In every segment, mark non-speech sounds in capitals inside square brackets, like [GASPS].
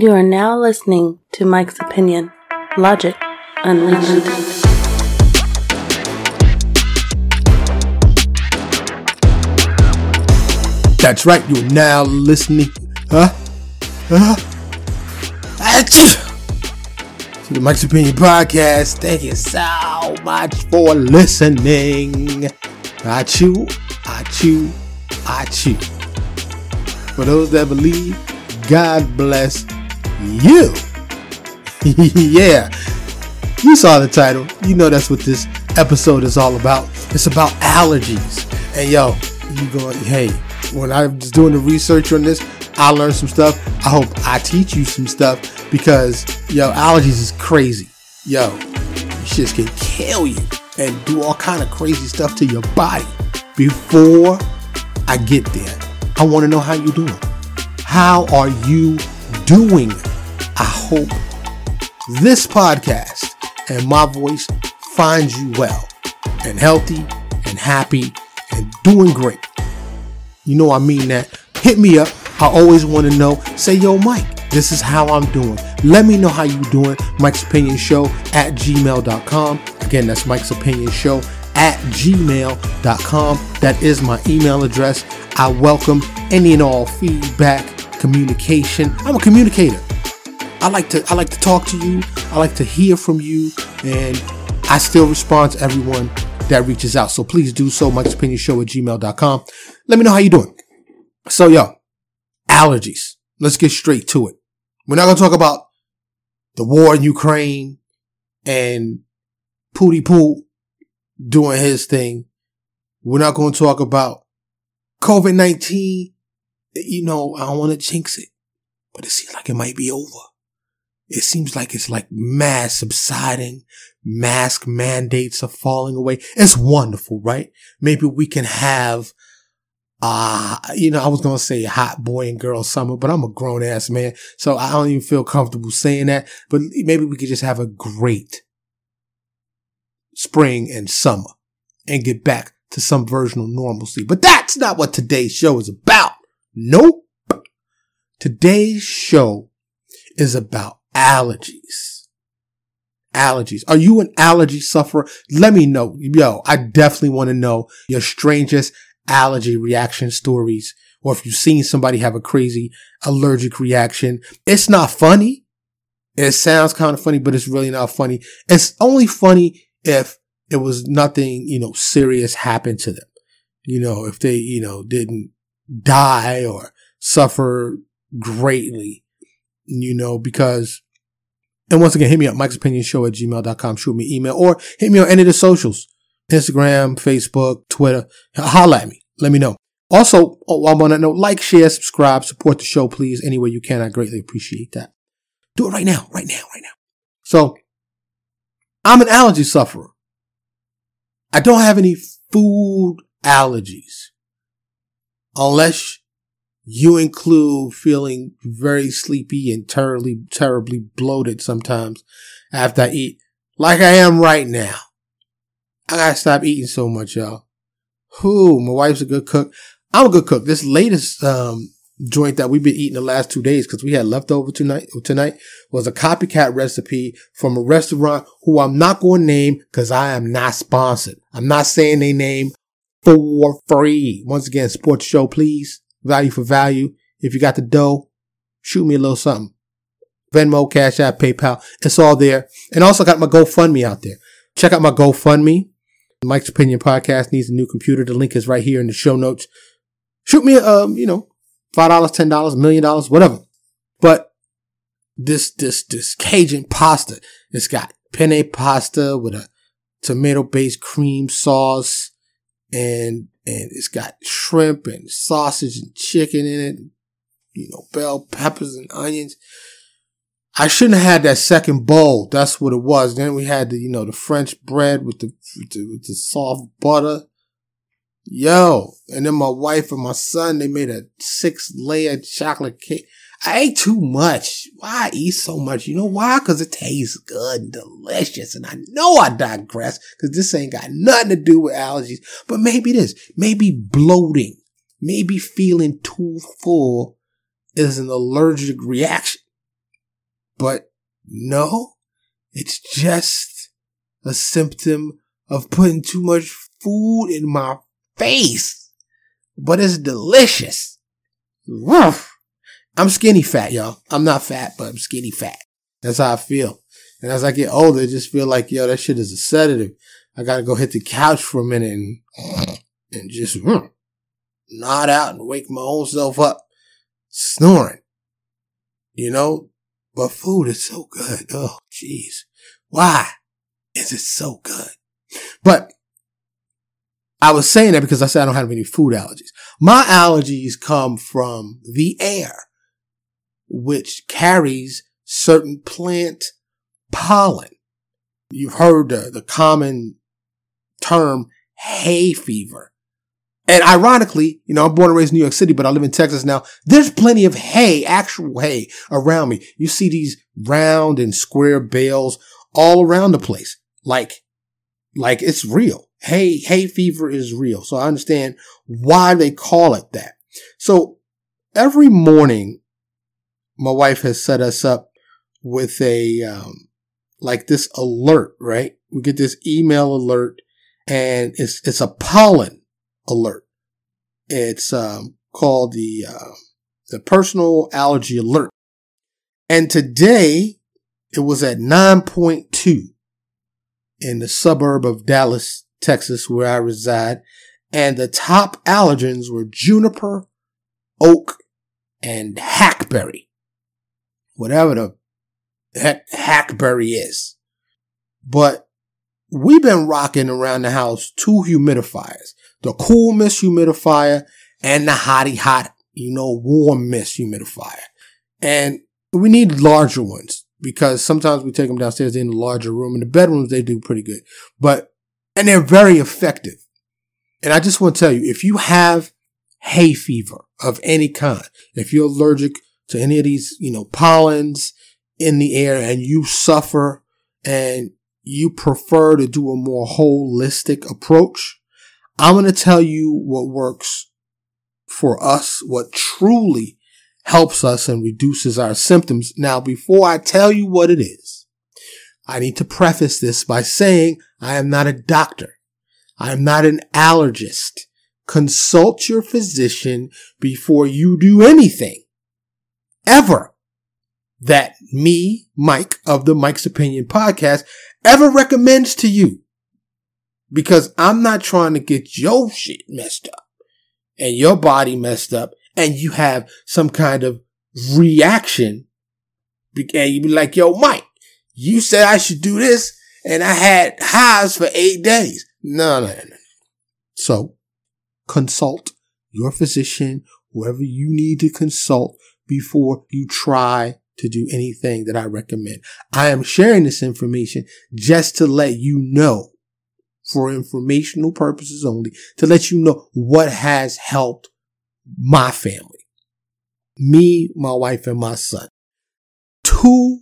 You are now listening to Mike's Opinion Logic Unleashed. That's right, you're now listening. Huh? Huh? Achoo! To the Mike's Opinion Podcast. Thank you so much for listening. Achoo, achoo, achoo. For those that believe, God bless you. [LAUGHS] yeah. You saw the title. You know that's what this episode is all about. It's about allergies. And yo, you going, hey, when I was doing the research on this, I learned some stuff. I hope I teach you some stuff because yo, allergies is crazy. Yo, shit can kill you and do all kind of crazy stuff to your body. Before I get there, I want to know how you doing. How are you doing? I hope this podcast and my voice finds you well and healthy and happy and doing great. You know I mean that. Hit me up. I always want to know. Say, yo, Mike, this is how I'm doing. Let me know how you doing. Mike's Opinion Show at gmail.com. Again, that's Mike's Opinion Show at gmail.com. That is my email address. I welcome any and all feedback, communication. I'm a communicator. I like to I like to talk to you. I like to hear from you, and I still respond to everyone that reaches out. So please do so. Mike's Opinion Show at gmail.com. Let me know how you doing. So yo, allergies. Let's get straight to it. We're not gonna talk about the war in Ukraine and Pootie Poo doing his thing. We're not gonna talk about COVID nineteen. You know, I don't want to jinx it, but it seems like it might be over. It seems like it's like mass subsiding. Mask mandates are falling away. It's wonderful, right? Maybe we can have, uh, you know, I was going to say hot boy and girl summer, but I'm a grown ass man. So I don't even feel comfortable saying that, but maybe we could just have a great spring and summer and get back to some version of normalcy. But that's not what today's show is about. Nope. Today's show is about allergies. Allergies. Are you an allergy sufferer? Let me know. Yo, I definitely want to know your strangest allergy reaction stories. Or if you've seen somebody have a crazy allergic reaction. It's not funny. It sounds kind of funny, but it's really not funny. It's only funny if it was nothing, you know, serious happened to them. You know, if they, you know, didn't die or suffer greatly, you know, because, and once again, hit me up, Mike's Opinion Show at gmail.com, shoot me email or hit me on any of the socials, Instagram, Facebook, Twitter, holla at me. Let me know. Also, oh, I want to know, like, share, subscribe, support the show, please. Any way you can. I greatly appreciate that. Do it right now, right now, right now. So, I'm an allergy sufferer. I don't have any food allergies. Unless you include feeling very sleepy and terribly, terribly bloated sometimes after I eat, like I am right now. I gotta stop eating so much, y'all. Who? My wife's a good cook. I'm a good cook. This latest um, joint that we've been eating the last two days because we had leftover tonight tonight was a copycat recipe from a restaurant who I'm not going to name because I am not sponsored. I'm not saying they name for free. Once again, sports show, please. Value for value. If you got the dough, shoot me a little something. Venmo, Cash App, PayPal. It's all there. And also got my GoFundMe out there. Check out my GoFundMe. Mike's Opinion Podcast needs a new computer. The link is right here in the show notes. Shoot me, um, you know, five dollars, ten dollars, million dollars, whatever. But this this this Cajun pasta, it's got penne pasta with a tomato based cream sauce, and and it's got shrimp and sausage and chicken in it. You know, bell peppers and onions. I shouldn't have had that second bowl. That's what it was. Then we had the, you know, the French bread with the, with the, with the soft butter. Yo. And then my wife and my son, they made a six layer chocolate cake. I ate too much. Why I eat so much? You know why? Cause it tastes good and delicious. And I know I digress cause this ain't got nothing to do with allergies, but maybe this, maybe bloating, maybe feeling too full is an allergic reaction. But no, it's just a symptom of putting too much food in my face. But it's delicious. Woof. I'm skinny fat, y'all. I'm not fat, but I'm skinny fat. That's how I feel. And as I get older, I just feel like, yo, that shit is a sedative. I gotta go hit the couch for a minute and, and just mm, nod out and wake my own self up, snoring. You know? But food is so good. Oh, jeez. Why is it so good? But I was saying that because I said I don't have any food allergies. My allergies come from the air, which carries certain plant pollen. You've heard the, the common term hay fever. And ironically, you know, I'm born and raised in New York City, but I live in Texas now. There's plenty of hay, actual hay around me. You see these round and square bales all around the place. Like, like it's real. Hay, hay fever is real. So I understand why they call it that. So every morning, my wife has set us up with a, um, like this alert, right? We get this email alert and it's, it's a pollen alert. It's, um, called the, uh, the personal allergy alert. And today it was at 9.2 in the suburb of Dallas, Texas, where I reside. And the top allergens were juniper, oak, and hackberry. Whatever the heck hackberry is. But we've been rocking around the house two humidifiers. The cool mist humidifier and the hottie hot, you know, warm mist humidifier. And we need larger ones because sometimes we take them downstairs in the larger room. In the bedrooms, they do pretty good, but, and they're very effective. And I just want to tell you, if you have hay fever of any kind, if you're allergic to any of these, you know, pollens in the air and you suffer and you prefer to do a more holistic approach, I'm going to tell you what works for us, what truly helps us and reduces our symptoms. Now, before I tell you what it is, I need to preface this by saying I am not a doctor. I am not an allergist. Consult your physician before you do anything. Ever. That me, Mike of the Mike's Opinion podcast ever recommends to you. Because I'm not trying to get your shit messed up and your body messed up and you have some kind of reaction and you be like, yo, Mike, you said I should do this and I had highs for eight days. No, no, no, no. So consult your physician, whoever you need to consult before you try to do anything that I recommend. I am sharing this information just to let you know for informational purposes only, to let you know what has helped my family. Me, my wife, and my son. Two,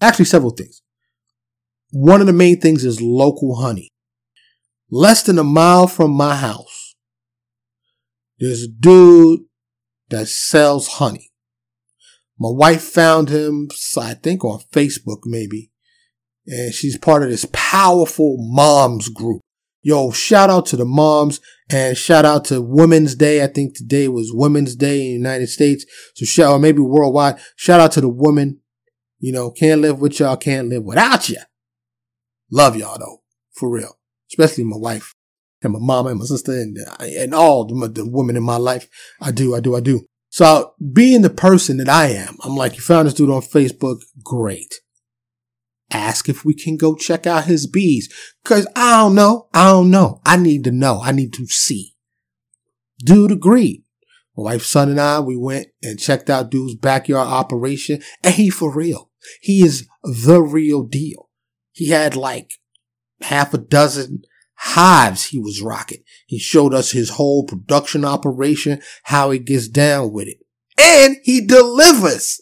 actually several things. One of the main things is local honey. Less than a mile from my house, there's a dude that sells honey. My wife found him, I think on Facebook maybe, and she's part of this powerful moms group. Yo, shout out to the moms and shout out to Women's Day. I think today was Women's Day in the United States. So shout, or maybe worldwide. Shout out to the women. You know, can't live with y'all, can't live without you. Love y'all though, for real. Especially my wife and my mama and my sister and, and all the, the women in my life. I do, I do, I do. So being the person that I am, I'm like, you found this dude on Facebook. Great ask if we can go check out his bees. Cause I don't know. I don't know. I need to know. I need to see. Dude agreed. My wife, son, and I, we went and checked out dude's backyard operation and he for real. He is the real deal. He had like half a dozen hives he was rocking. He showed us his whole production operation, how he gets down with it. And he delivers.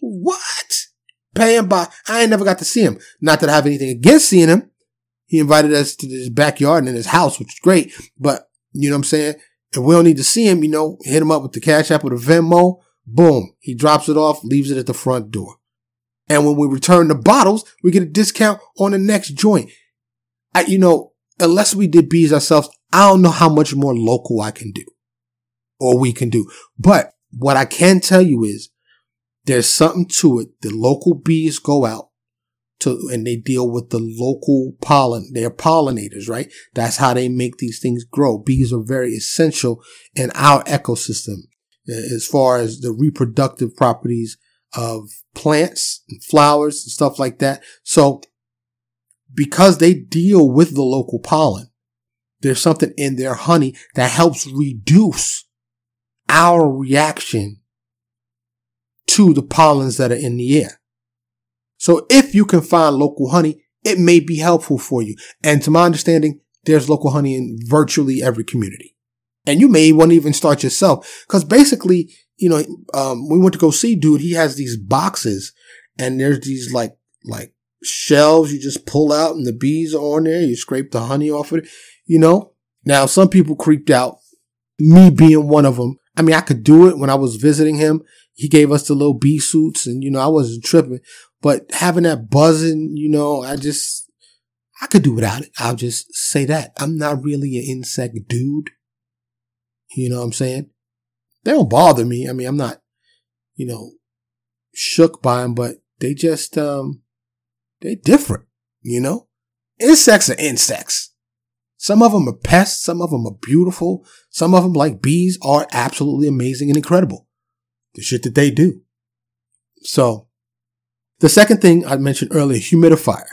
What? paying by, I ain't never got to see him. Not that I have anything against seeing him. He invited us to his backyard and in his house, which is great. But you know what I'm saying? If we don't need to see him, you know, hit him up with the cash app or the Venmo. Boom. He drops it off, leaves it at the front door. And when we return the bottles, we get a discount on the next joint. I, you know, unless we did bees ourselves, I don't know how much more local I can do or we can do. But what I can tell you is there's something to it. The local bees go out to, and they deal with the local pollen. They're pollinators, right? That's how they make these things grow. Bees are very essential in our ecosystem uh, as far as the reproductive properties of plants and flowers and stuff like that. So because they deal with the local pollen, there's something in their honey that helps reduce our reaction to the pollens that are in the air. So if you can find local honey, it may be helpful for you. And to my understanding, there's local honey in virtually every community. And you may want to even start yourself. Cause basically, you know, um, we went to go see dude, he has these boxes and there's these like, like shelves you just pull out and the bees are on there. You scrape the honey off of it, you know? Now, some people creeped out, me being one of them. I mean, I could do it when I was visiting him. He gave us the little bee suits and, you know, I wasn't tripping, but having that buzzing, you know, I just, I could do without it. I'll just say that. I'm not really an insect dude. You know what I'm saying? They don't bother me. I mean, I'm not, you know, shook by them, but they just, um, they're different, you know? Insects are insects. Some of them are pests. Some of them are beautiful. Some of them, like bees, are absolutely amazing and incredible. The shit that they do. So, the second thing I mentioned earlier, humidifier.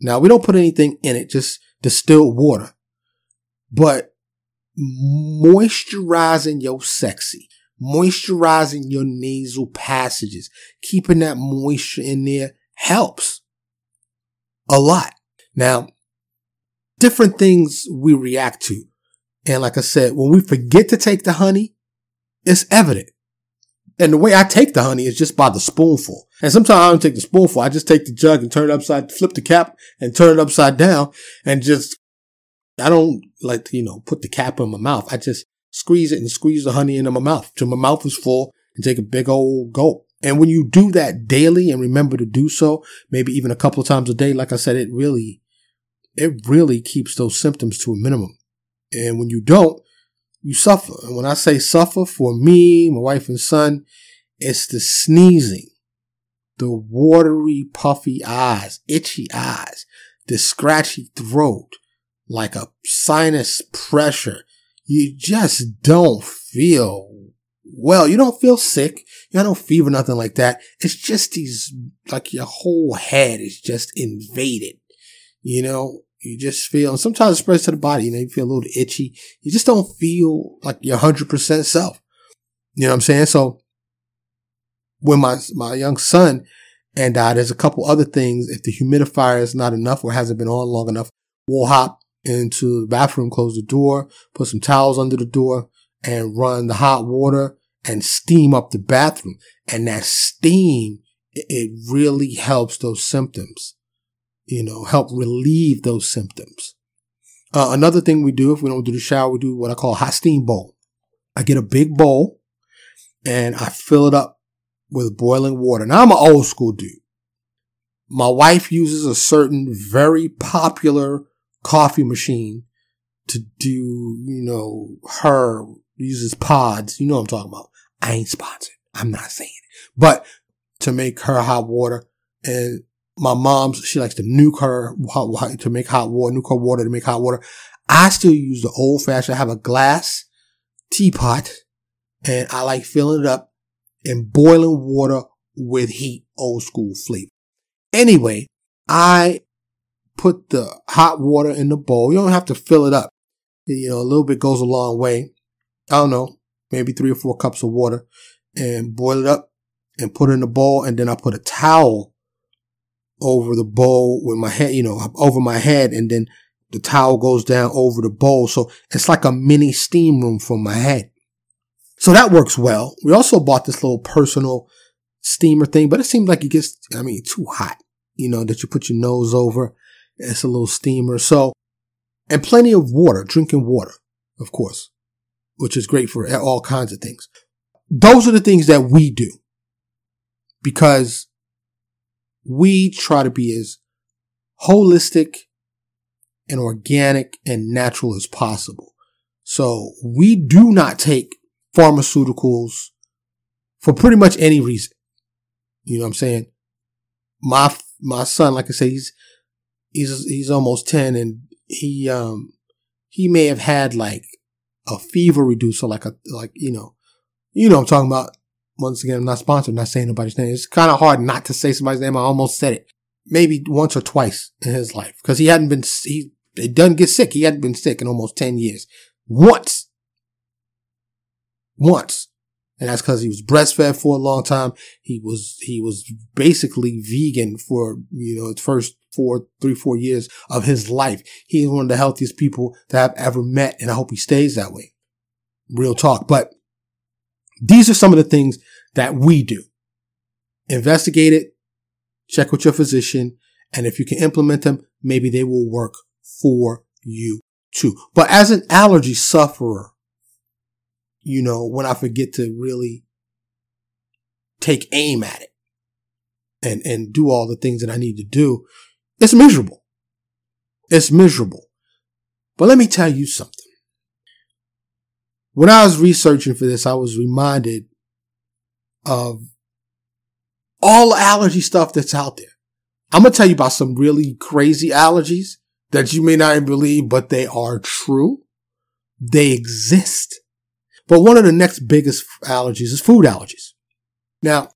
Now, we don't put anything in it, just distilled water. But moisturizing your sexy, moisturizing your nasal passages, keeping that moisture in there helps a lot. Now, different things we react to. And like I said, when we forget to take the honey, it's evident. And the way I take the honey is just by the spoonful. And sometimes I don't take the spoonful. I just take the jug and turn it upside, flip the cap and turn it upside down and just, I don't like to, you know, put the cap in my mouth. I just squeeze it and squeeze the honey into my mouth till my mouth is full and take a big old gulp. And when you do that daily and remember to do so, maybe even a couple of times a day, like I said, it really it really keeps those symptoms to a minimum. And when you don't, you suffer. And when I say suffer for me, my wife and son, it's the sneezing, the watery, puffy eyes, itchy eyes, the scratchy throat, like a sinus pressure. You just don't feel well. You don't feel sick. You don't fever, nothing like that. It's just these, like your whole head is just invaded you know, you just feel, and sometimes it spreads to the body, you know, you feel a little itchy. You just don't feel like your 100% self. You know what I'm saying? So when my, my young son and I, there's a couple other things. If the humidifier is not enough or hasn't been on long enough, we'll hop into the bathroom, close the door, put some towels under the door and run the hot water and steam up the bathroom. And that steam, it really helps those symptoms you know, help relieve those symptoms. Uh, another thing we do if we don't do the shower, we do what I call a hot steam bowl. I get a big bowl and I fill it up with boiling water. Now I'm an old school dude. My wife uses a certain very popular coffee machine to do, you know, her uses pods. You know what I'm talking about. I ain't sponsored. I'm not saying it, but to make her hot water and my mom's, she likes to nuke her hot, water to make hot water, nuke her water to make hot water. I still use the old fashioned. I have a glass teapot and I like filling it up in boiling water with heat, old school flavor. Anyway, I put the hot water in the bowl. You don't have to fill it up. You know, a little bit goes a long way. I don't know, maybe three or four cups of water and boil it up and put it in the bowl. And then I put a towel over the bowl with my head, you know, over my head and then the towel goes down over the bowl. So it's like a mini steam room for my head. So that works well. We also bought this little personal steamer thing, but it seems like it gets, I mean, too hot, you know, that you put your nose over. It's a little steamer. So, and plenty of water, drinking water, of course, which is great for all kinds of things. Those are the things that we do because we try to be as holistic and organic and natural as possible. So we do not take pharmaceuticals for pretty much any reason. You know what I'm saying? My, my son, like I say, he's, he's, he's almost 10 and he, um, he may have had like a fever reducer, like a, like, you know, you know I'm talking about. Once again, I'm not sponsored, not saying nobody's name. It's kind of hard not to say somebody's name. I almost said it. Maybe once or twice in his life. Cause he hadn't been, he, he doesn't get sick. He hadn't been sick in almost 10 years. Once. Once. And that's because he was breastfed for a long time. He was, he was basically vegan for, you know, his first four, three, four years of his life. He is one of the healthiest people that I've ever met. And I hope he stays that way. Real talk. But these are some of the things that we do. Investigate it, check with your physician, and if you can implement them, maybe they will work for you too. But as an allergy sufferer, you know, when I forget to really take aim at it and, and do all the things that I need to do, it's miserable. It's miserable. But let me tell you something. When I was researching for this, I was reminded of all the allergy stuff that's out there. I'm going to tell you about some really crazy allergies that you may not even believe, but they are true. They exist. But one of the next biggest allergies is food allergies. Now,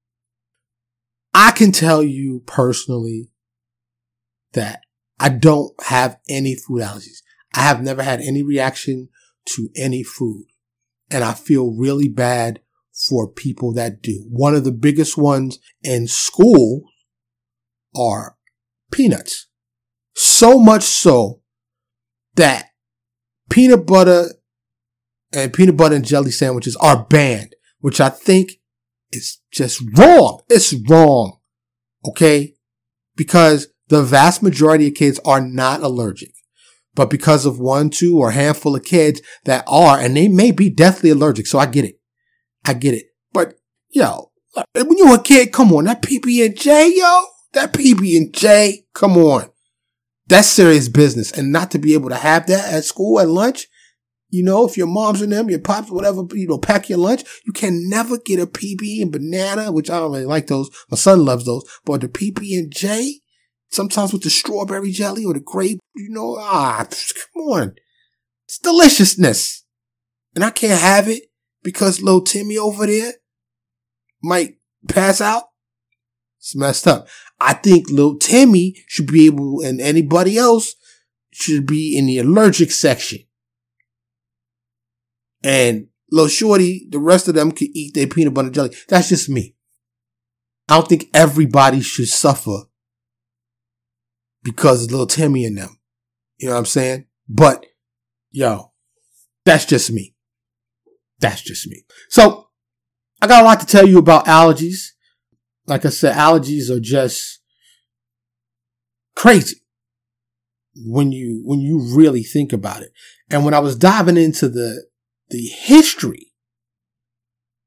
I can tell you personally that I don't have any food allergies. I have never had any reaction to any food. And I feel really bad for people that do. One of the biggest ones in school are peanuts. So much so that peanut butter and peanut butter and jelly sandwiches are banned, which I think is just wrong. It's wrong. Okay. Because the vast majority of kids are not allergic. But because of one, two, or handful of kids that are, and they may be deathly allergic. So I get it. I get it. But yo, when you were a kid, come on, that PB and J, yo, that PB and J, come on. That's serious business. And not to be able to have that at school at lunch, you know, if your mom's and them, your pops, whatever, you know, pack your lunch, you can never get a PB and banana, which I don't really like those. My son loves those, but the PB and J, sometimes with the strawberry jelly or the grape, you know, ah, come on. It's deliciousness. And I can't have it because little Timmy over there might pass out. It's messed up. I think little Timmy should be able, and anybody else should be in the allergic section. And little Shorty, the rest of them could eat their peanut butter jelly. That's just me. I don't think everybody should suffer because of little Timmy and them. You know what I'm saying? But, yo, that's just me. That's just me. So, I got a lot to tell you about allergies. Like I said, allergies are just crazy when you, when you really think about it. And when I was diving into the, the history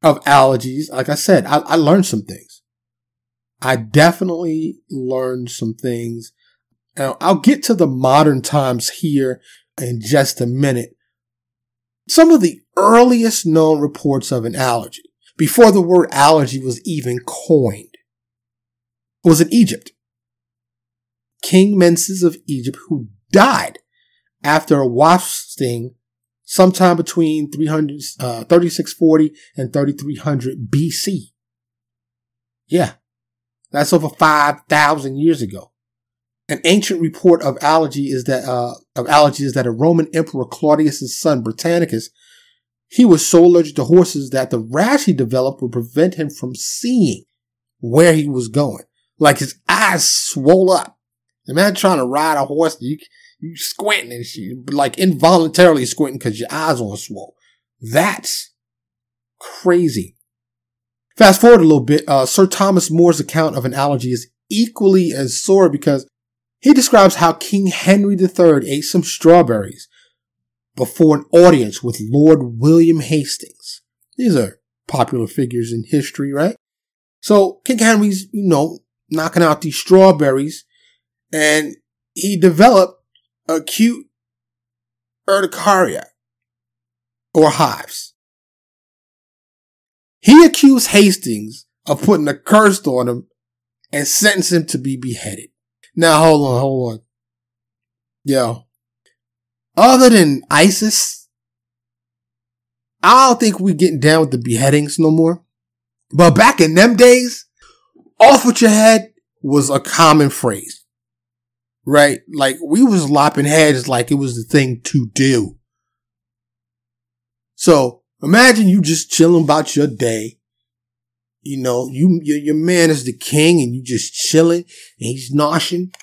of allergies, like I said, I, I learned some things. I definitely learned some things now, I'll get to the modern times here in just a minute. Some of the earliest known reports of an allergy, before the word allergy was even coined, was in Egypt. King Menes of Egypt, who died after a wasp sting sometime between 300, uh, 3640 and 3300 BC. Yeah, that's over 5,000 years ago. An ancient report of allergy is that uh, of allergy is that a Roman emperor Claudius's son Britannicus, he was so allergic to horses that the rash he developed would prevent him from seeing where he was going. Like his eyes swole up. Imagine trying to ride a horse, you you squinting and she, like involuntarily squinting because your eyes are swole. That's crazy. Fast forward a little bit, uh, Sir Thomas More's account of an allergy is equally as sore because he describes how King Henry III ate some strawberries before an audience with Lord William Hastings. These are popular figures in history, right? So King Henry's, you know, knocking out these strawberries and he developed acute urticaria or hives. He accused Hastings of putting a curse on him and sentenced him to be beheaded. Now hold on, hold on. Yo. Other than ISIS, I don't think we getting down with the beheadings no more. But back in them days, off with your head was a common phrase. Right? Like we was lopping heads like it was the thing to do. So imagine you just chilling about your day. You know, you, your, your man is the king and you just chilling and he's noshing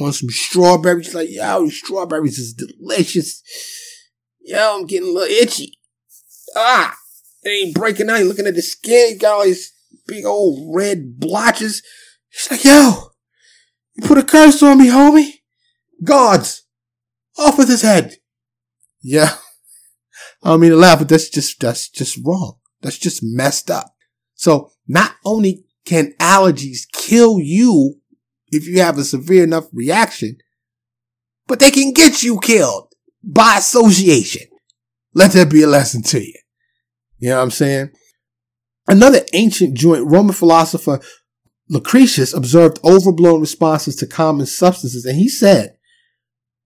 on some strawberries. Like, yo, strawberries is delicious. Yo, I'm getting a little itchy. Ah, it ain't breaking out. You're looking at the skin. He got all these big old red blotches. He's like, yo, you put a curse on me, homie. Gods, off with his head. Yeah. [LAUGHS] I don't mean to laugh, but that's just, that's just wrong. That's just messed up. So not only can allergies kill you if you have a severe enough reaction, but they can get you killed by association. Let that be a lesson to you. You know what I'm saying? Another ancient joint Roman philosopher, Lucretius, observed overblown responses to common substances, and he said,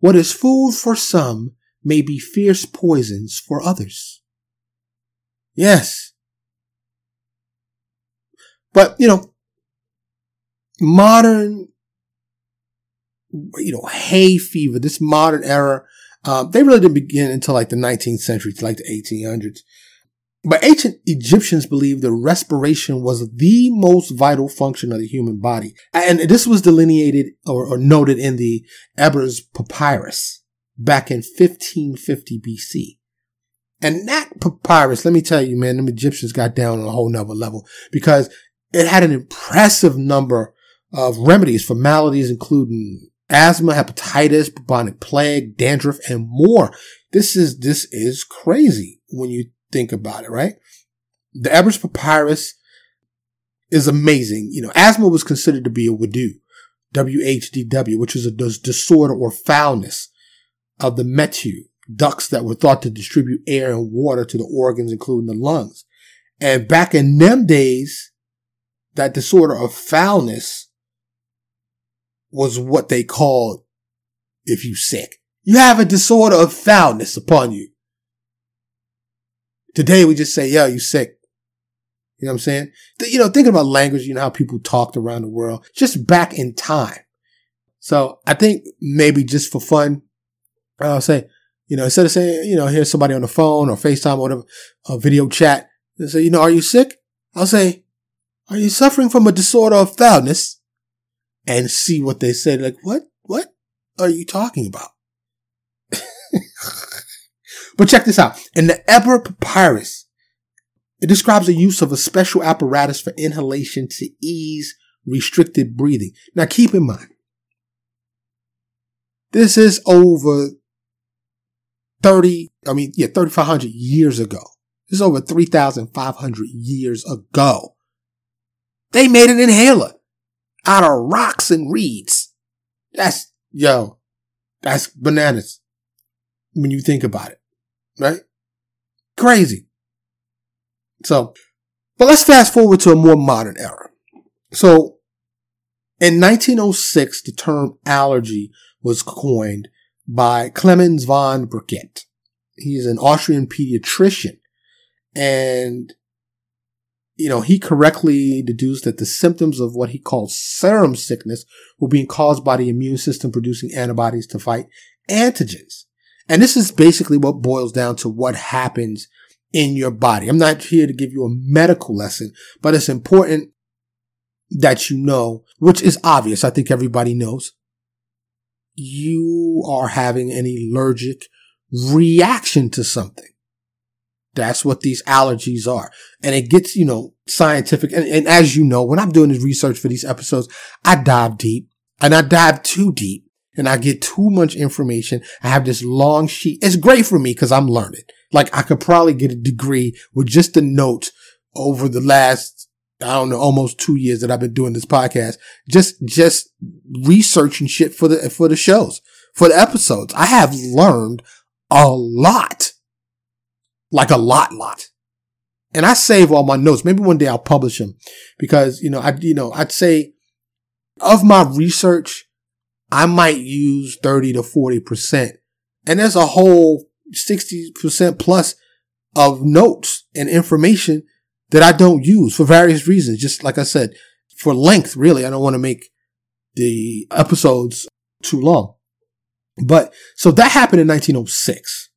What is food for some may be fierce poisons for others. Yes. But, you know, modern, you know, hay fever, this modern era, um, they really didn't begin until like the 19th century, to like the 1800s. But ancient Egyptians believed that respiration was the most vital function of the human body. And this was delineated or, or noted in the Ebers Papyrus back in 1550 BC. And that papyrus, let me tell you, man, the Egyptians got down on a whole nother level because it had an impressive number of remedies for maladies, including asthma, hepatitis, bubonic plague, dandruff, and more. This is, this is crazy when you think about it, right? The Ebers Papyrus is amazing. You know, asthma was considered to be a WHDW, W-H-D-W, which is a disorder or foulness of the metu, ducts that were thought to distribute air and water to the organs, including the lungs. And back in them days, that disorder of foulness was what they called if you sick. You have a disorder of foulness upon you. Today we just say, yo, you sick. You know what I'm saying? You know, thinking about language, you know how people talked around the world, just back in time. So I think maybe just for fun, I'll say, you know, instead of saying, you know, here's somebody on the phone or FaceTime or whatever, a video chat, and say, you know, are you sick? I'll say, are you suffering from a disorder of foulness? And see what they say. Like, what? What are you talking about? [LAUGHS] But check this out. In the Eber Papyrus, it describes the use of a special apparatus for inhalation to ease restricted breathing. Now keep in mind, this is over 30, I mean, yeah, 3,500 years ago. This is over 3,500 years ago. They made an inhaler out of rocks and reeds. That's, yo, that's bananas when you think about it right? Crazy. So, but let's fast forward to a more modern era. So, in 1906, the term allergy was coined by Clemens von Pirquet. He's an Austrian pediatrician and you know, he correctly deduced that the symptoms of what he called serum sickness were being caused by the immune system producing antibodies to fight antigens. And this is basically what boils down to what happens in your body. I'm not here to give you a medical lesson, but it's important that you know, which is obvious. I think everybody knows. You are having an allergic reaction to something. That's what these allergies are. And it gets, you know, scientific. And, and as you know, when I'm doing this research for these episodes, I dive deep and I dive too deep and I get too much information. I have this long sheet. It's great for me because I'm learning. Like I could probably get a degree with just the notes over the last I don't know, almost two years that I've been doing this podcast, just, just researching shit for the, for the shows, for the episodes. I have learned a lot. Like a lot, lot. And I save all my notes. Maybe one day I'll publish them because, you know, I, you know, I'd say of my research, I might use 30 to 40%. And there's a whole 60% plus of notes and information that I don't use for various reasons. Just like I said, for length, really, I don't want to make the episodes too long. But so that happened in 1906,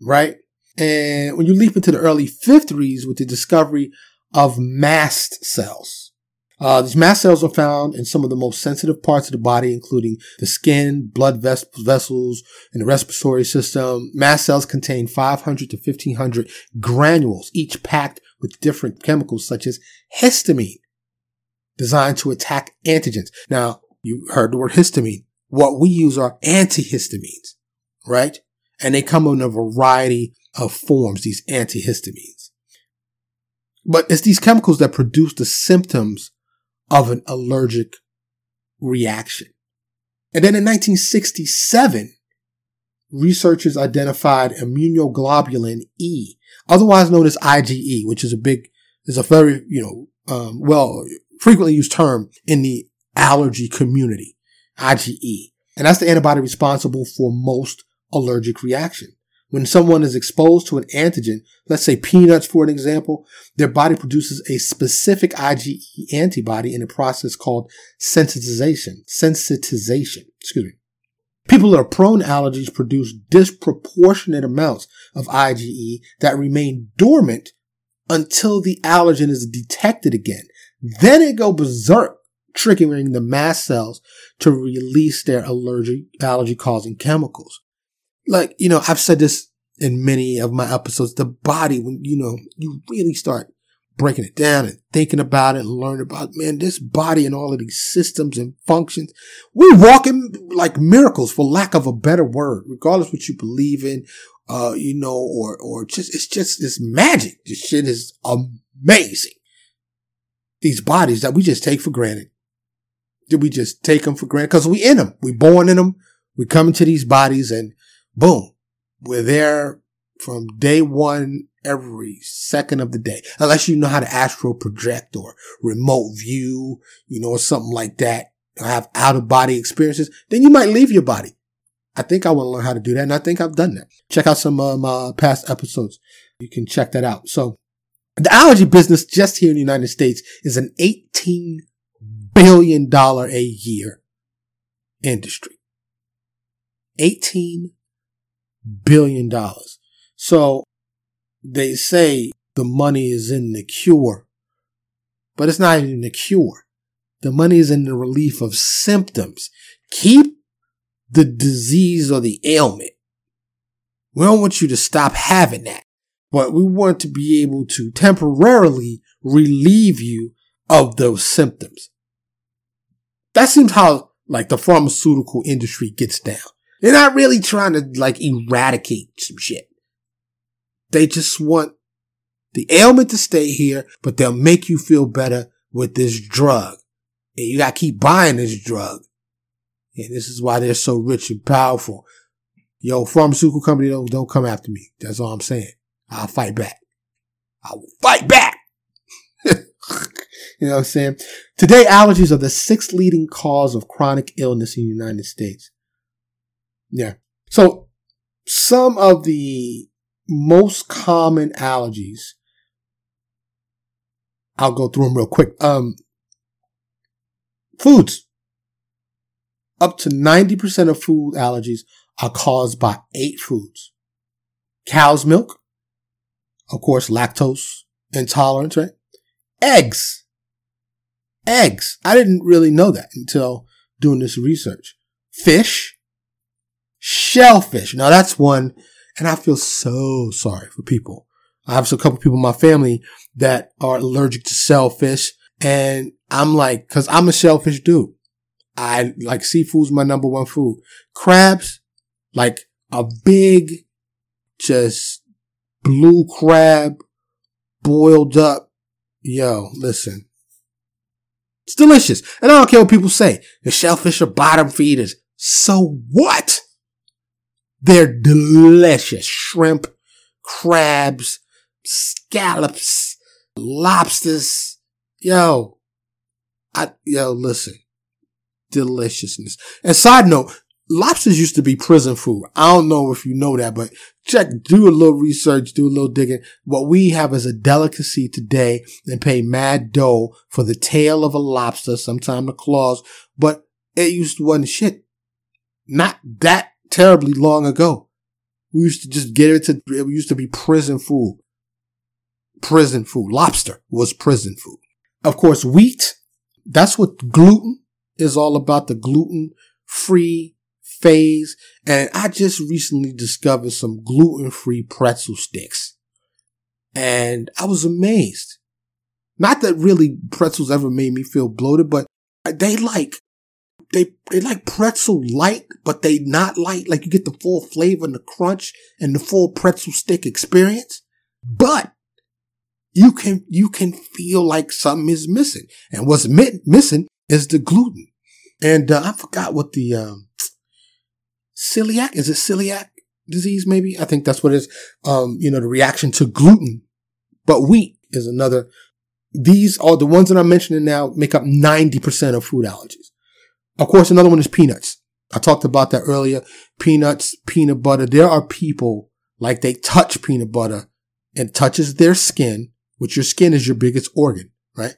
right? And when you leap into the early 50s with the discovery of mast cells, uh, these mast cells are found in some of the most sensitive parts of the body, including the skin, blood ves- vessels, and the respiratory system. Mast cells contain 500 to 1500 granules, each packed with different chemicals such as histamine, designed to attack antigens. Now, you heard the word histamine. What we use are antihistamines, right? And they come in a variety of forms, these antihistamines. But it's these chemicals that produce the symptoms of an allergic reaction. And then in 1967, researchers identified immunoglobulin E, otherwise known as IgE, which is a big, is a very, you know, um, well, frequently used term in the allergy community, IgE. And that's the antibody responsible for most allergic reaction. When someone is exposed to an antigen, let's say peanuts for an example, their body produces a specific IgE antibody in a process called sensitization. Sensitization. Excuse me. People that are prone to allergies produce disproportionate amounts of IgE that remain dormant until the allergen is detected again. Then it go berserk, triggering the mast cells to release their allergy, allergy causing chemicals like, you know, I've said this in many of my episodes. The body, when, you know, you really start breaking it down and thinking about it and learn about, man, this body and all of these systems and functions, we're walking like miracles for lack of a better word, regardless what you believe in, uh, you know, or, or just, it's just, it's magic. This shit is amazing. These bodies that we just take for granted. Did we just take them for granted? Cause we in them. We born in them. We come into these bodies and boom, we're there from day one every second of the day. Unless you know how to astral project or remote view, you know, or something like that, or have out of body experiences, then you might leave your body. I think I want to learn how to do that, and I think I've done that. Check out some of my past episodes. You can check that out. So, the allergy business just here in the United States is an $18 billion a year industry. 18 billion dollars. So they say the money is in the cure, but it's not in the cure. The money is in the relief of symptoms. Keep the disease or the ailment. We don't want you to stop having that, but we want to be able to temporarily relieve you of those symptoms. That seems how like the pharmaceutical industry gets down. They're not really trying to like eradicate some shit. They just want the ailment to stay here, but they'll make you feel better with this drug. And you gotta keep buying this drug. And this is why they're so rich and powerful. Yo, pharmaceutical company don't, don't come after me. That's all I'm saying. I'll fight back. I will fight back. [LAUGHS] you know what I'm saying? Today, allergies are the sixth leading cause of chronic illness in the United States. Yeah. So some of the most common allergies, I'll go through them real quick. Um, foods. Up to 90% of food allergies are caused by eight foods. Cow's milk. Of course, lactose intolerance, right? Eggs. Eggs. I didn't really know that until doing this research. Fish shellfish. Now that's one, and I feel so sorry for people. I have a couple people in my family that are allergic to shellfish, and I'm like, cause I'm a shellfish dude. I like seafood's my number one food. Crabs, like a big, just blue crab boiled up. Yo, listen, It's delicious. And I don't care what people say. The shellfish are bottom feeders. So what? They're delicious. Shrimp, crabs, scallops, lobsters. Yo, I, yo, listen. Deliciousness. And side note, lobsters used to be prison food. I don't know if you know that, but check, do a little research, do a little digging. What we have is a delicacy today and pay mad dough for the tail of a lobster, sometime the claws, but it used to wasn't shit. Not that terribly long ago. We used to just get it to, it used to be prison food. Prison food. Lobster was prison food. Of course, wheat. That's what gluten is all about. The gluten free phase. And I just recently discovered some gluten free pretzel sticks. And I was amazed. Not that really pretzels ever made me feel bloated, but they like, they, they like pretzel light, but they not light. Like you get the full flavor and the crunch and the full pretzel stick experience. But you can, you can feel like something is missing. And what's mi- missing is the gluten. And uh, I forgot what the, um, celiac. Is it celiac disease? Maybe I think that's what it is. Um, you know, the reaction to gluten, but wheat is another. These are the ones that I'm mentioning now make up 90% of food allergies. Of course, another one is peanuts. I talked about that earlier. Peanuts, peanut butter. There are people like they touch peanut butter and touches their skin, which your skin is your biggest organ, right?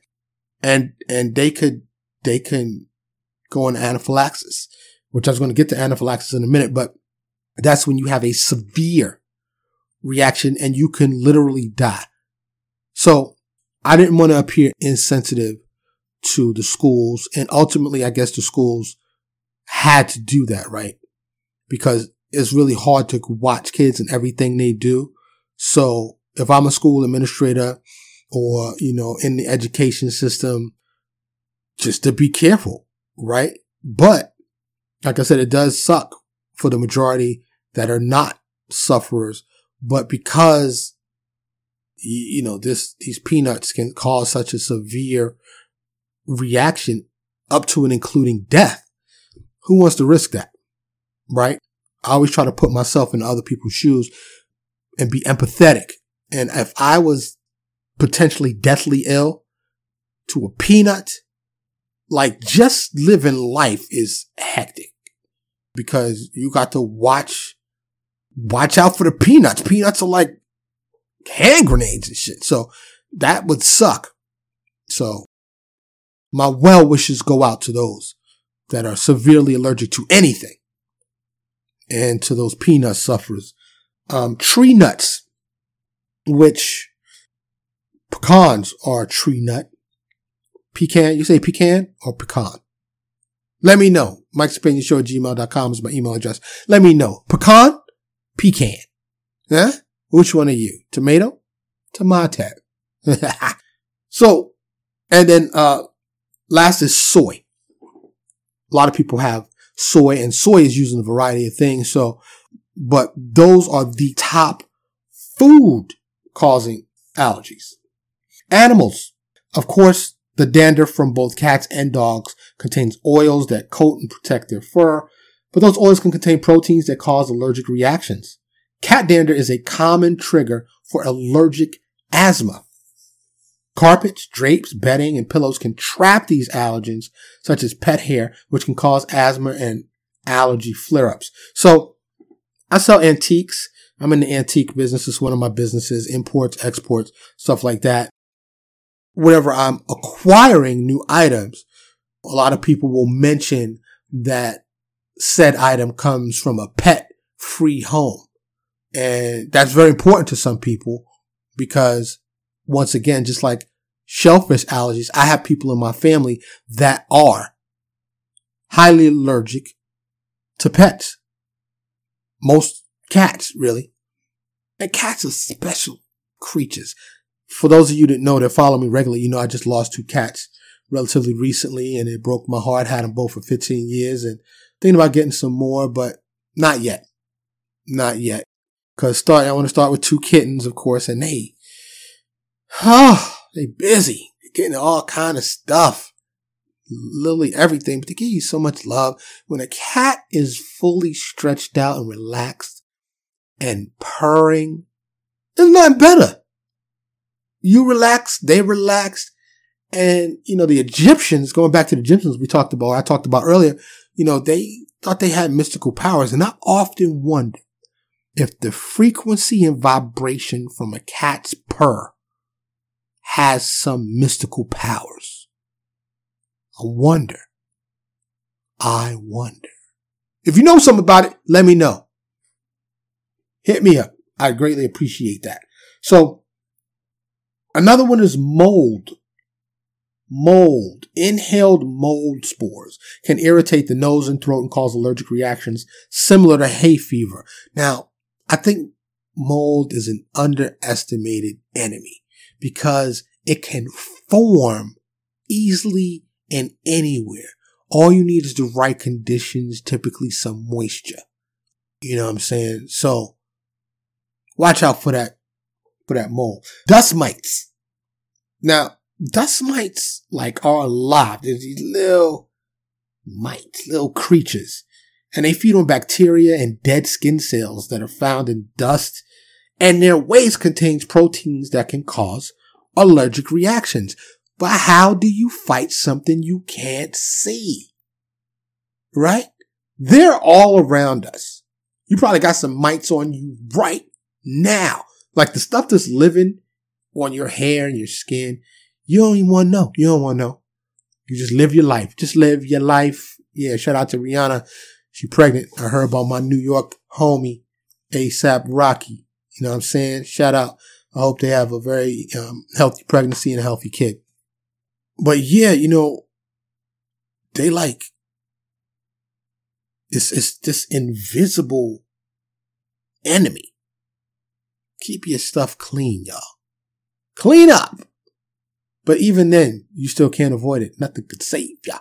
And, and they could, they can go on anaphylaxis which I was going to get to anaphylaxis in a minute, but that's when you have a severe reaction and you can literally die. So I didn't want to appear insensitive to the schools. And ultimately, I guess the schools had to do that, right? Because it's really hard to watch kids and everything they do. So if I'm a school administrator or, you know, in the education system, just to be careful, right? But like I said, it does suck for the majority that are not sufferers, but because you know this these peanuts can cause such a severe reaction up to and including death who wants to risk that right i always try to put myself in other people's shoes and be empathetic and if i was potentially deathly ill to a peanut like just living life is hectic because you got to watch, watch out for the peanuts. Peanuts are like hand grenades and shit. So that would suck. So my well wishes go out to those that are severely allergic to anything and to those peanut sufferers. Um, tree nuts, which pecans are a tree nut. Pecan, you say pecan or pecan? Let me know. Mike's Opinion Show at gmail.com is my email address. Let me know. Pecan? Pecan. Huh? Which one are you? Tomato? Tomato. [LAUGHS] so, and then, uh, last is soy. A lot of people have soy and soy is used in a variety of things. So, but those are the top food causing allergies. Animals. Of course, the dander from both cats and dogs contains oils that coat and protect their fur, but those oils can contain proteins that cause allergic reactions. Cat dander is a common trigger for allergic asthma. Carpets, drapes, bedding, and pillows can trap these allergens, such as pet hair, which can cause asthma and allergy flare-ups. So, I sell antiques. I'm in the antique business. It's one of my businesses, imports, exports, stuff like that whenever I'm acquiring new items, a lot of people will mention that said item comes from a pet free home. And that's very important to some people because once again, just like shellfish allergies, I have people in my family that are highly allergic to pets. Most cats, really. And cats are special creatures for those of you that know that follow me regularly, you know I just lost two cats relatively recently and it broke my heart. Had them both for 15 years and thinking about getting some more, but not yet. Not yet. Cause start, I want to start with two kittens, of course, and they, oh, they busy. They're getting all kind of stuff. literally everything, but they give you so much love. When a cat is fully stretched out and relaxed and purring, there's nothing better. You relax, they relax, and you know, the Egyptians, going back to the Egyptians we talked about, I talked about earlier, you know, they thought they had mystical powers, and I often wonder if the frequency and vibration from a cat's purr has some mystical powers. I wonder. I wonder. If you know something about it, let me know. Hit me up. I greatly appreciate that. So another one is mold. Mold, inhaled mold spores can irritate the nose and throat and cause allergic reactions similar to hay fever. Now, I think mold is an underestimated enemy because it can form easily and anywhere. All you need is the right conditions, typically some moisture. You know what I'm saying? So watch out for that, for that mold. Dust mites. Now, dust mites like are alive. There's these little mites, little creatures, and they feed on bacteria and dead skin cells that are found in dust, and their waste contains proteins that can cause allergic reactions. But how do you fight something you can't see? Right? They're all around us. You probably got some mites on you right now. Like the stuff that's living on your hair and your skin. You don't even want to know. You don't want to know. You just live your life. Just live your life. Yeah, shout out to Rihanna. She pregnant. I heard about my New York homie, ASAP Rocky. You know what I'm saying? Shout out. I hope they have a very um, healthy pregnancy and a healthy kid. But yeah, you know, they like, it's, it's this invisible enemy. Keep your stuff clean, y'all. Clean up. But even then, you still can't avoid it. Nothing could save ya.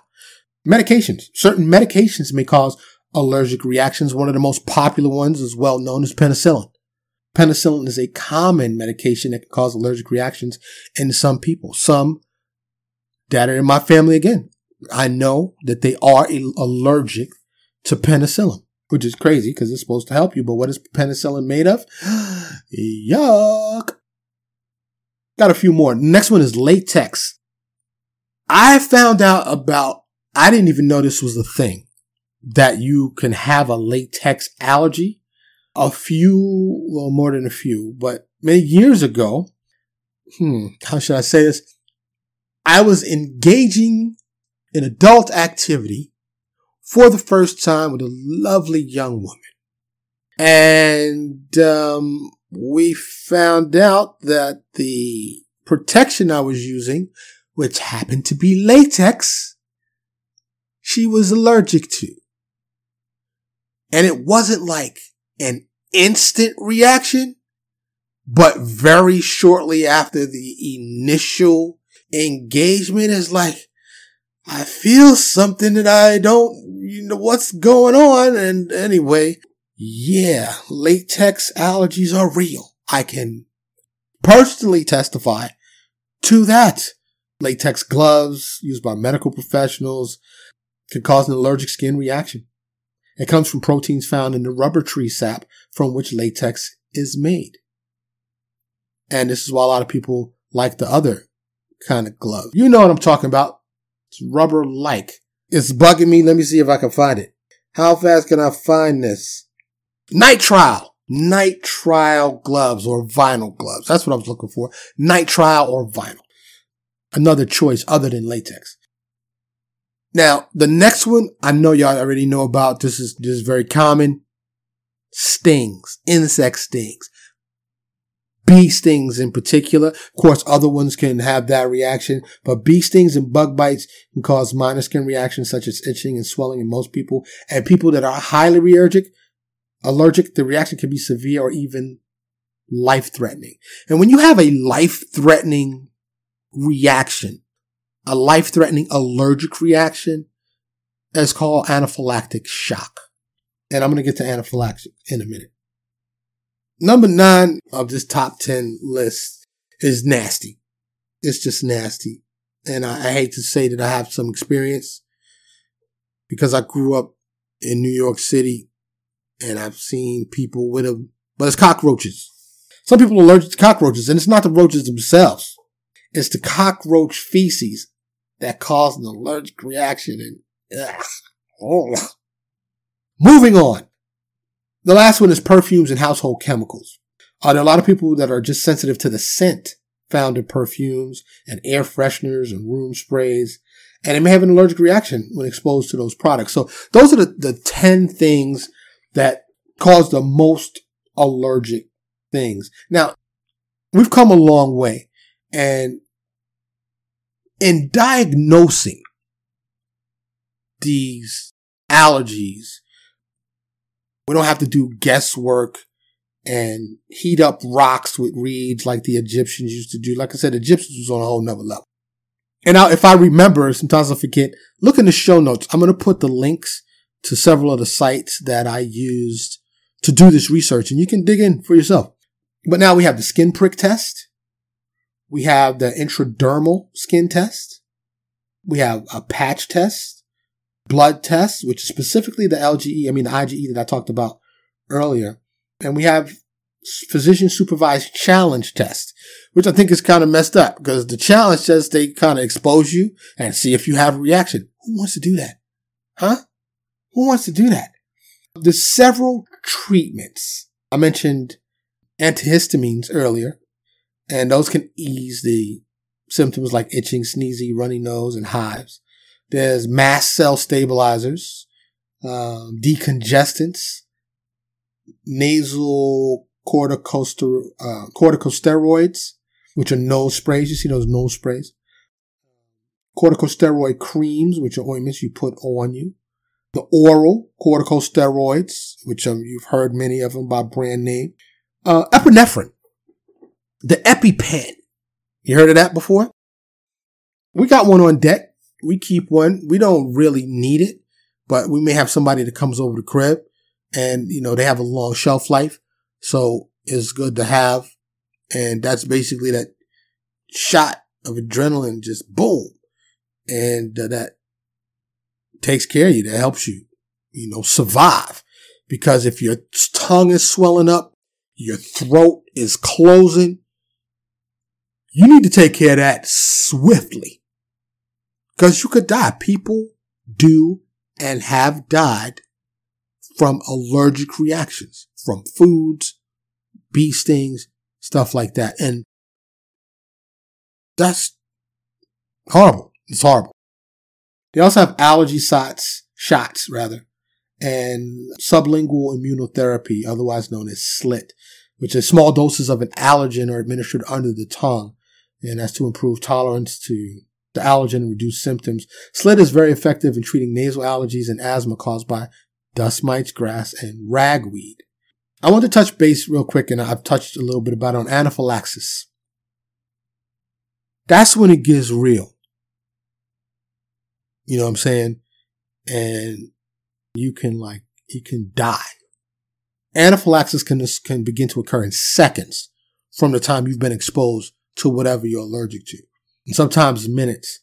Medications. Certain medications may cause allergic reactions. One of the most popular ones is well known as penicillin. Penicillin is a common medication that can cause allergic reactions in some people. Some that are in my family again. I know that they are allergic to penicillin, which is crazy because it's supposed to help you. But what is penicillin made of? [GASPS] Yuck. Got a few more. Next one is latex. I found out about, I didn't even know this was a thing that you can have a latex allergy. A few, well, more than a few, but many years ago, hmm, how should I say this? I was engaging in adult activity for the first time with a lovely young woman. And, um, we found out that the protection I was using, which happened to be latex, she was allergic to. And it wasn't like an instant reaction, but very shortly after the initial engagement is like, I feel something that I don't, you know, what's going on. And anyway, yeah, latex allergies are real. I can personally testify to that. Latex gloves used by medical professionals can cause an allergic skin reaction. It comes from proteins found in the rubber tree sap from which latex is made. And this is why a lot of people like the other kind of glove. You know what I'm talking about. It's rubber like. It's bugging me. Let me see if I can find it. How fast can I find this? Nitrile. Nitrile gloves or vinyl gloves. That's what I was looking for. Nitrile or vinyl. Another choice other than latex. Now, the next one I know y'all already know about. This is just very common. Stings, insect stings, bee stings in particular. Of course, other ones can have that reaction, but bee stings and bug bites can cause minor skin reactions such as itching and swelling in most people. And people that are highly allergic, allergic, the reaction can be severe or even life threatening. And when you have a life threatening reaction, a life threatening allergic reaction is called anaphylactic shock. And I'm going to get to anaphylaxis in a minute. Number nine of this top 10 list is nasty. It's just nasty. and I, I hate to say that I have some experience because I grew up in New York City and I've seen people with them, but it's cockroaches. Some people are allergic to cockroaches and it's not the roaches themselves. It's the cockroach feces that cause an allergic reaction and ugh, oh. Moving on. The last one is perfumes and household chemicals. Uh, there are a lot of people that are just sensitive to the scent found in perfumes and air fresheners and room sprays, and they may have an allergic reaction when exposed to those products. So those are the, the 10 things that cause the most allergic things. Now, we've come a long way and in diagnosing these allergies, we don't have to do guesswork and heat up rocks with reeds like the Egyptians used to do. Like I said, Egyptians was on a whole nother level. And now, if I remember, sometimes I forget, look in the show notes. I'm going to put the links to several of the sites that I used to do this research and you can dig in for yourself. But now we have the skin prick test. We have the intradermal skin test. We have a patch test, blood tests, which is specifically the LGE, I mean the IgE that I talked about earlier. And we have physician supervised challenge test, which I think is kind of messed up because the challenge says they kind of expose you and see if you have a reaction. Who wants to do that? Huh? Who wants to do that? There's several treatments. I mentioned antihistamines earlier, and those can ease the symptoms like itching, sneezy, runny nose, and hives. There's mast cell stabilizers, um, decongestants, nasal corticoster- uh, corticosteroids, which are nose sprays. You see those nose sprays. Corticosteroid creams, which are ointments you put on you. The oral corticosteroids, which you've heard many of them by brand name. Uh, epinephrine. The EpiPen. You heard of that before? We got one on deck. We keep one. We don't really need it, but we may have somebody that comes over the crib and, you know, they have a long shelf life. So it's good to have. And that's basically that shot of adrenaline, just boom. And uh, that takes care of you. That helps you, you know, survive. Because if your tongue is swelling up, your throat is closing, you need to take care of that swiftly. Because you could die. People do and have died from allergic reactions, from foods, bee stings, stuff like that. And that's horrible. It's horrible. They also have allergy shots, shots rather, and sublingual immunotherapy, otherwise known as SLIT, which is small doses of an allergen are administered under the tongue. And that's to improve tolerance to the allergen and reduce symptoms. SLIT is very effective in treating nasal allergies and asthma caused by dust mites, grass, and ragweed. I want to touch base real quick, and I've touched a little bit about on anaphylaxis. That's when it gets real. You know what I'm saying? And you can like, you can die. Anaphylaxis can, can begin to occur in seconds from the time you've been exposed to whatever you're allergic to. And sometimes minutes.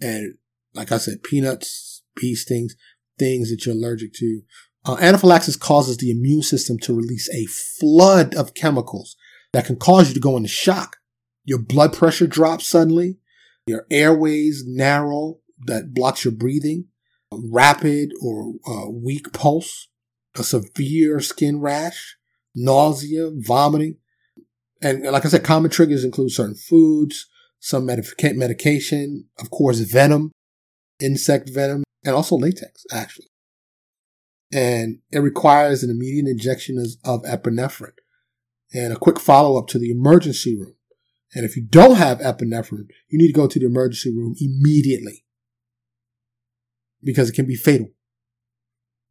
And like I said, peanuts, bee stings, things that you're allergic to. Uh, anaphylaxis causes the immune system to release a flood of chemicals that can cause you to go into shock. Your blood pressure drops suddenly. Your airways narrow that blocks your breathing. Rapid or uh, weak pulse. A severe skin rash. Nausea, vomiting. And like I said, common triggers include certain foods, some medication, of course, venom, insect venom, and also latex, actually. And it requires an immediate injection of epinephrine and a quick follow up to the emergency room. And if you don't have epinephrine, you need to go to the emergency room immediately because it can be fatal.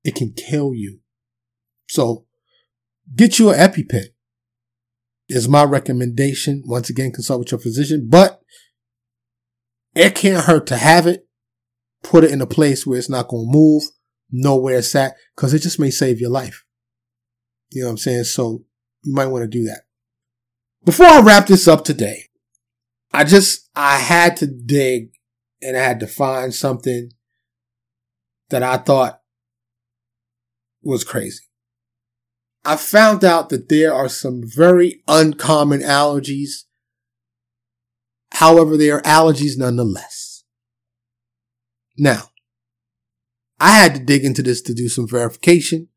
It can kill you. So get you an EpiPen is my recommendation. Once again, consult with your physician, but it can't hurt to have it put it in a place where it's not going to move, know where it's at, because it just may save your life. You know what I'm saying? So you might want to do that. Before I wrap this up today, I just, I had to dig and I had to find something that I thought was crazy. I found out that there are some very uncommon allergies. However, they are allergies nonetheless. Now, I had to dig into this to do some verification.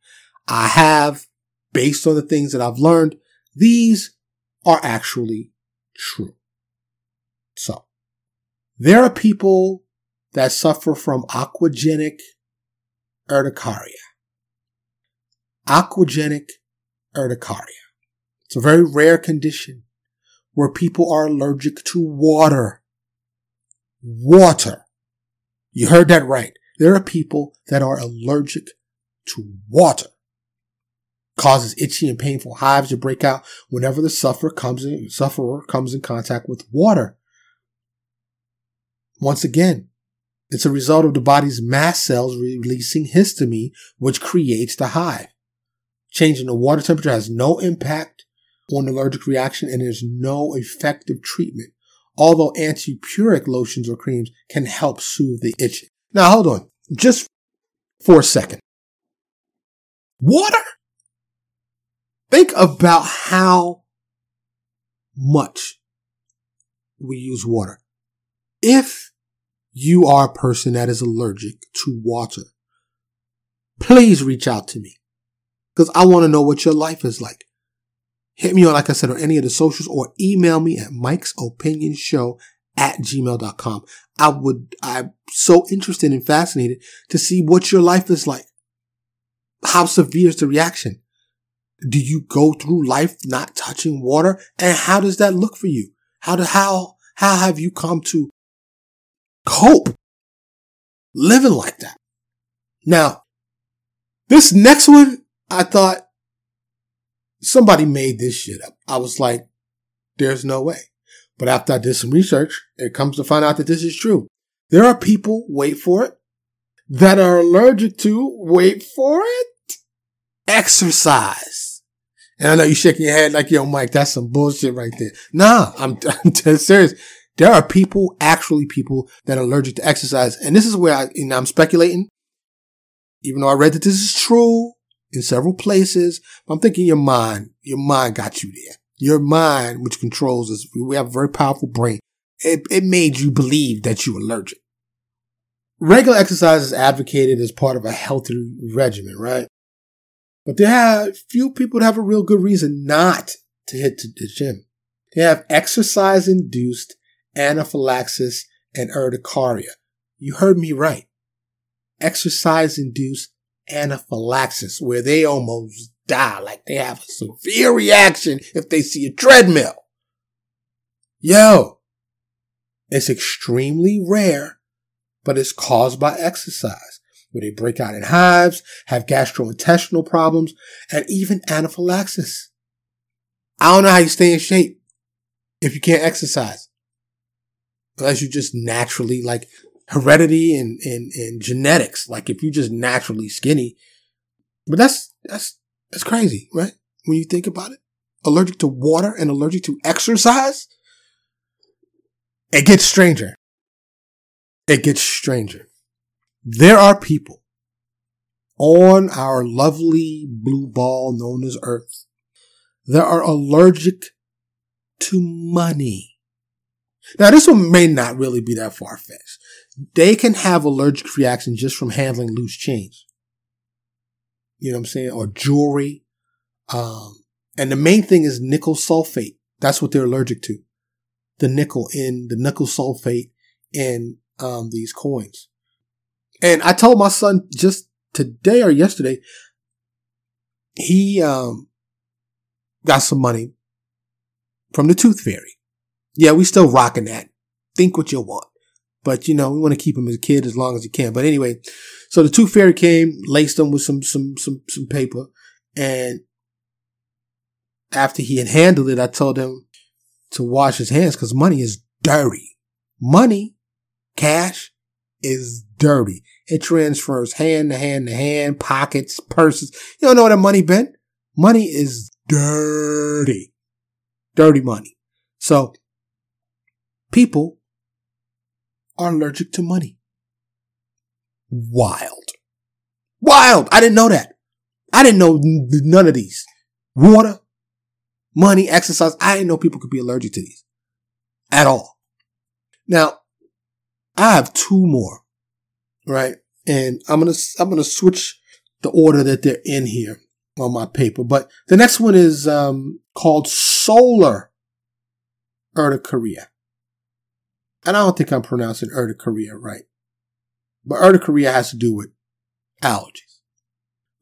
I have, based on the things that I've learned, these are actually true. So, there are people that suffer from aquagenic urticaria. Aquagenic urticaria. It's a very rare condition where people are allergic to water. Water. You heard that right. There are people that are allergic to water. Causes itchy and painful hives to break out whenever the sufferer comes in, sufferer comes in contact with water. Once again, it's a result of the body's mast cells releasing histamine, which creates the hive. Changing the water temperature has no impact on the allergic reaction and there's no effective treatment, although antipuric lotions or creams can help soothe the itching. Now hold on, just for a second. Water? Think about how much we use water. If you are a person that is allergic to water, please reach out to me because I want to know what your life is like. Hit me on, like I said, on any of the socials or email me at Mike's Opinion Show at gmail.com. I would, I'm so interested and fascinated to see what your life is like. How severe is the reaction? Do you go through life not touching water? And how does that look for you? How do, how, how have you come to cope living like that? Now, this next one I thought somebody made this shit up. I was like, there's no way. But after I did some research, it comes to find out that this is true. There are people, wait for it, that are allergic to, wait for it, exercise. And I know you're shaking your head like, yo, Mike, that's some bullshit right there. Nah, I'm, [LAUGHS] I'm serious. There are people, actually people that are allergic to exercise. And this is where I, know, I'm speculating. Even though I read that this is true, in several places. I'm thinking your mind, your mind got you there. Your mind, which controls us, we have a very powerful brain. It, it made you believe that you're allergic. Regular exercise is advocated as part of a healthy regimen, right? But there are few people that have a real good reason not to hit the gym. They have exercise induced anaphylaxis and urticaria. You heard me right. Exercise induced anaphylaxis where they almost die, like they have a severe reaction if they see a treadmill. Yo, it's extremely rare, but it's caused by exercise where they break out in hives, have gastrointestinal problems, and even anaphylaxis. I don't know how you stay in shape if you can't exercise. Unless you just naturally like heredity and, and, and genetics. Like if you're just naturally skinny, but that's, that's, that's crazy, right? When you think about it, allergic to water and allergic to exercise, it gets stranger. It gets stranger. There are people on our lovely blue ball known as Earth that are allergic to money. Now, this one may not really be that far fetched they can have allergic reaction just from handling loose change. You know what I'm saying? Or jewelry. Um, and the main thing is nickel sulfate. That's what they're allergic to. The nickel in the nickel sulfate in um, these coins. And I told my son just today or yesterday, he um, got some money from the Tooth Fairy. Yeah, we still rocking that. Think what you want. But you know, we want to keep him as a kid as long as you can. But anyway, so the tooth fairy came, laced him with some some some some paper, and after he had handled it, I told him to wash his hands because money is dirty. Money, cash, is dirty. It transfers hand to hand to hand, pockets, purses. You don't know where that money been. Money is dirty. Dirty money. So people are allergic to money. Wild. Wild. I didn't know that. I didn't know none of these. Water, money, exercise. I didn't know people could be allergic to these at all. Now, I have two more, right? And I'm going to, I'm going to switch the order that they're in here on my paper. But the next one is, um, called solar urticaria. And I don't think I'm pronouncing urticaria right. But urticaria has to do with allergies.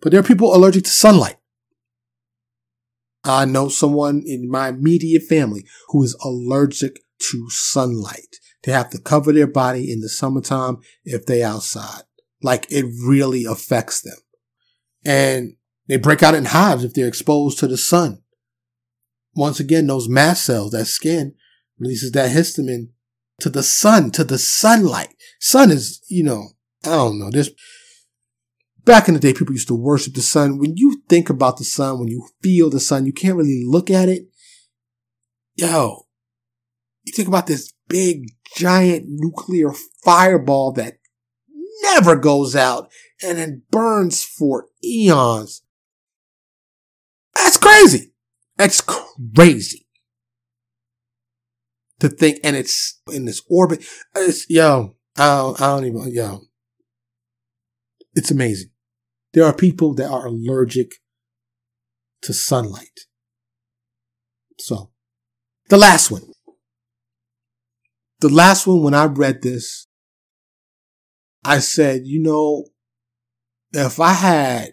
But there are people allergic to sunlight. I know someone in my immediate family who is allergic to sunlight. They have to cover their body in the summertime if they outside. Like it really affects them. And they break out in hives if they're exposed to the sun. Once again, those mast cells, that skin releases that histamine to the sun, to the sunlight. Sun is, you know, I don't know. This back in the day, people used to worship the sun. When you think about the sun, when you feel the sun, you can't really look at it. Yo, you think about this big, giant nuclear fireball that never goes out and then burns for eons. That's crazy. That's crazy to think, and it's in this orbit. It's, yo, I don't, I don't even, yo, it's amazing. There are people that are allergic to sunlight. So, the last one. The last one, when I read this, I said, you know, if I had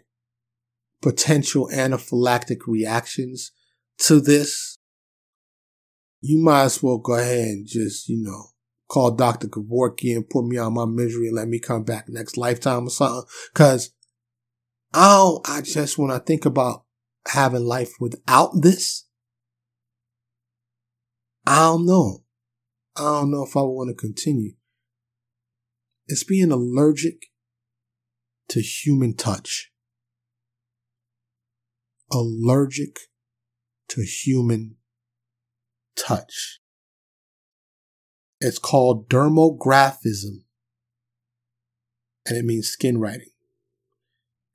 potential anaphylactic reactions to this, you might as well go ahead and just, you know, call Dr. Kevorkian, put me on my misery and let me come back next lifetime or something. Cause I don't, I just, when I think about having life without this, I don't know. I don't know if I want to continue. It's being allergic to human touch. Allergic to human touch. It's called dermographism. And it means skin writing.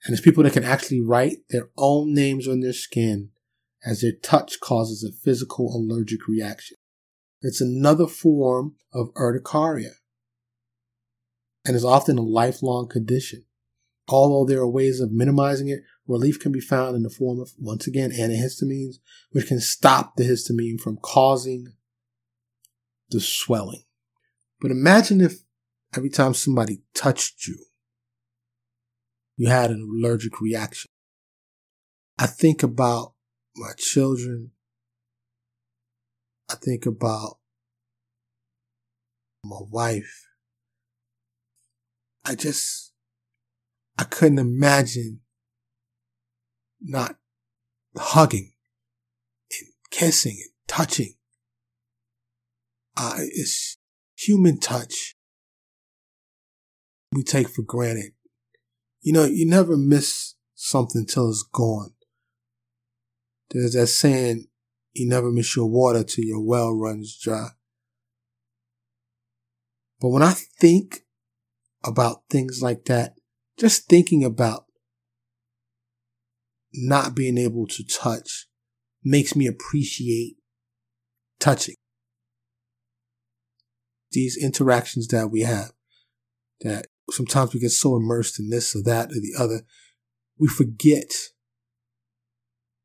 And it's people that can actually write their own names on their skin as their touch causes a physical allergic reaction. It's another form of urticaria and is often a lifelong condition. Although there are ways of minimizing it, relief can be found in the form of, once again, antihistamines, which can stop the histamine from causing the swelling. But imagine if every time somebody touched you, you had an allergic reaction. I think about my children. I think about my wife. I just, I couldn't imagine not hugging and kissing and touching. Uh, it's human touch we take for granted. You know, you never miss something till it's gone. There's that saying, you never miss your water till your well runs dry. But when I think about things like that, just thinking about not being able to touch makes me appreciate touching. These interactions that we have, that sometimes we get so immersed in this or that or the other, we forget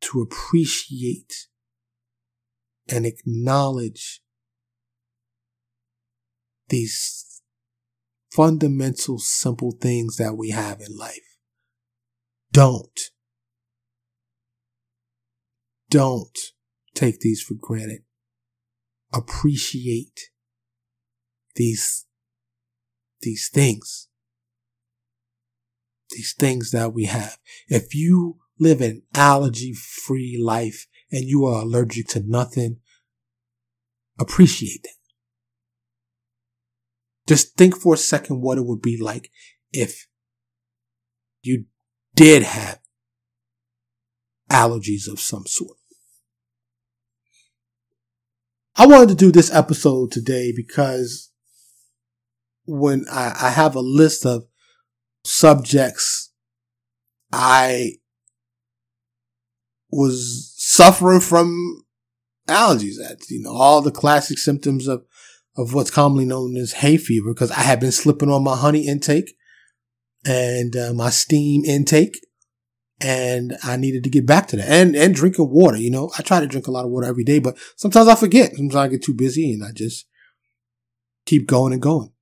to appreciate and acknowledge these fundamental, simple things that we have in life. Don't. Don't take these for granted. Appreciate these, these things. These things that we have. If you live an allergy free life and you are allergic to nothing, appreciate that. Just think for a second what it would be like if you did have allergies of some sort. I wanted to do this episode today because when I, I have a list of subjects I was suffering from allergies. That's, you know, all the classic symptoms of, of what's commonly known as hay fever because I had been slipping on my honey intake and uh, my steam intake and I needed to get back to that and, and drinking water. You know, I try to drink a lot of water every day, but sometimes I forget. Sometimes I get too busy and I just keep going and going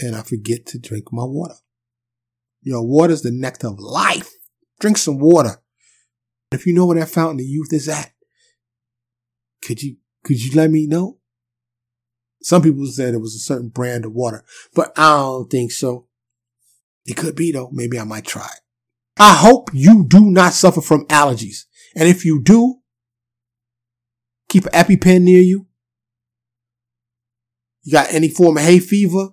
and I forget to drink my water. You know, water is the nectar of life. Drink some water. If you know where that fountain of youth is at, could you, could you let me know? Some people said it was a certain brand of water, but I don't think so. It could be though. Maybe I might try. I hope you do not suffer from allergies. And if you do, keep an EpiPen near you. You got any form of hay fever?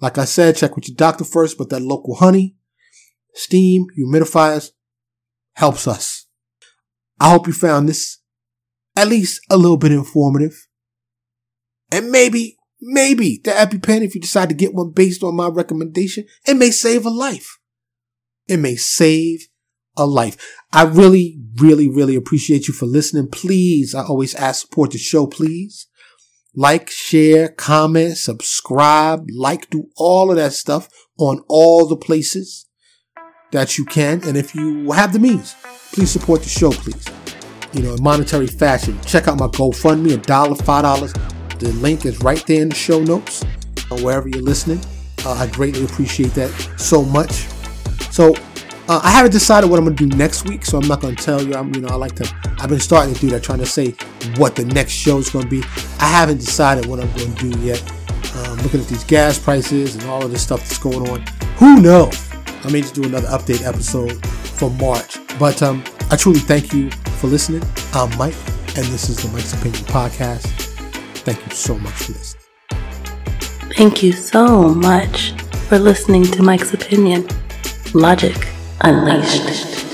Like I said, check with your doctor first, but that local honey, steam, humidifiers helps us. I hope you found this at least a little bit informative. And maybe, maybe the EpiPen, if you decide to get one based on my recommendation, it may save a life. It may save a life. I really, really, really appreciate you for listening. Please, I always ask support the show, please. Like, share, comment, subscribe, like, do all of that stuff on all the places that you can. And if you have the means, please support the show, please. You know, in monetary fashion. Check out my GoFundMe, a dollar, five dollars. The link is right there in the show notes, or wherever you're listening. Uh, I greatly appreciate that so much. So uh, I haven't decided what I'm gonna do next week, so I'm not gonna tell you. I'm, you know, I like to. I've been starting to do that, trying to say what the next show is gonna be. I haven't decided what I'm gonna do yet. Um, looking at these gas prices and all of this stuff that's going on, who knows? I may just do another update episode for March. But um, I truly thank you for listening. I'm Mike, and this is the Mike's Opinion Podcast. Thank you so much for listening. Thank you so much for listening to Mike's Opinion. Logic Unleashed.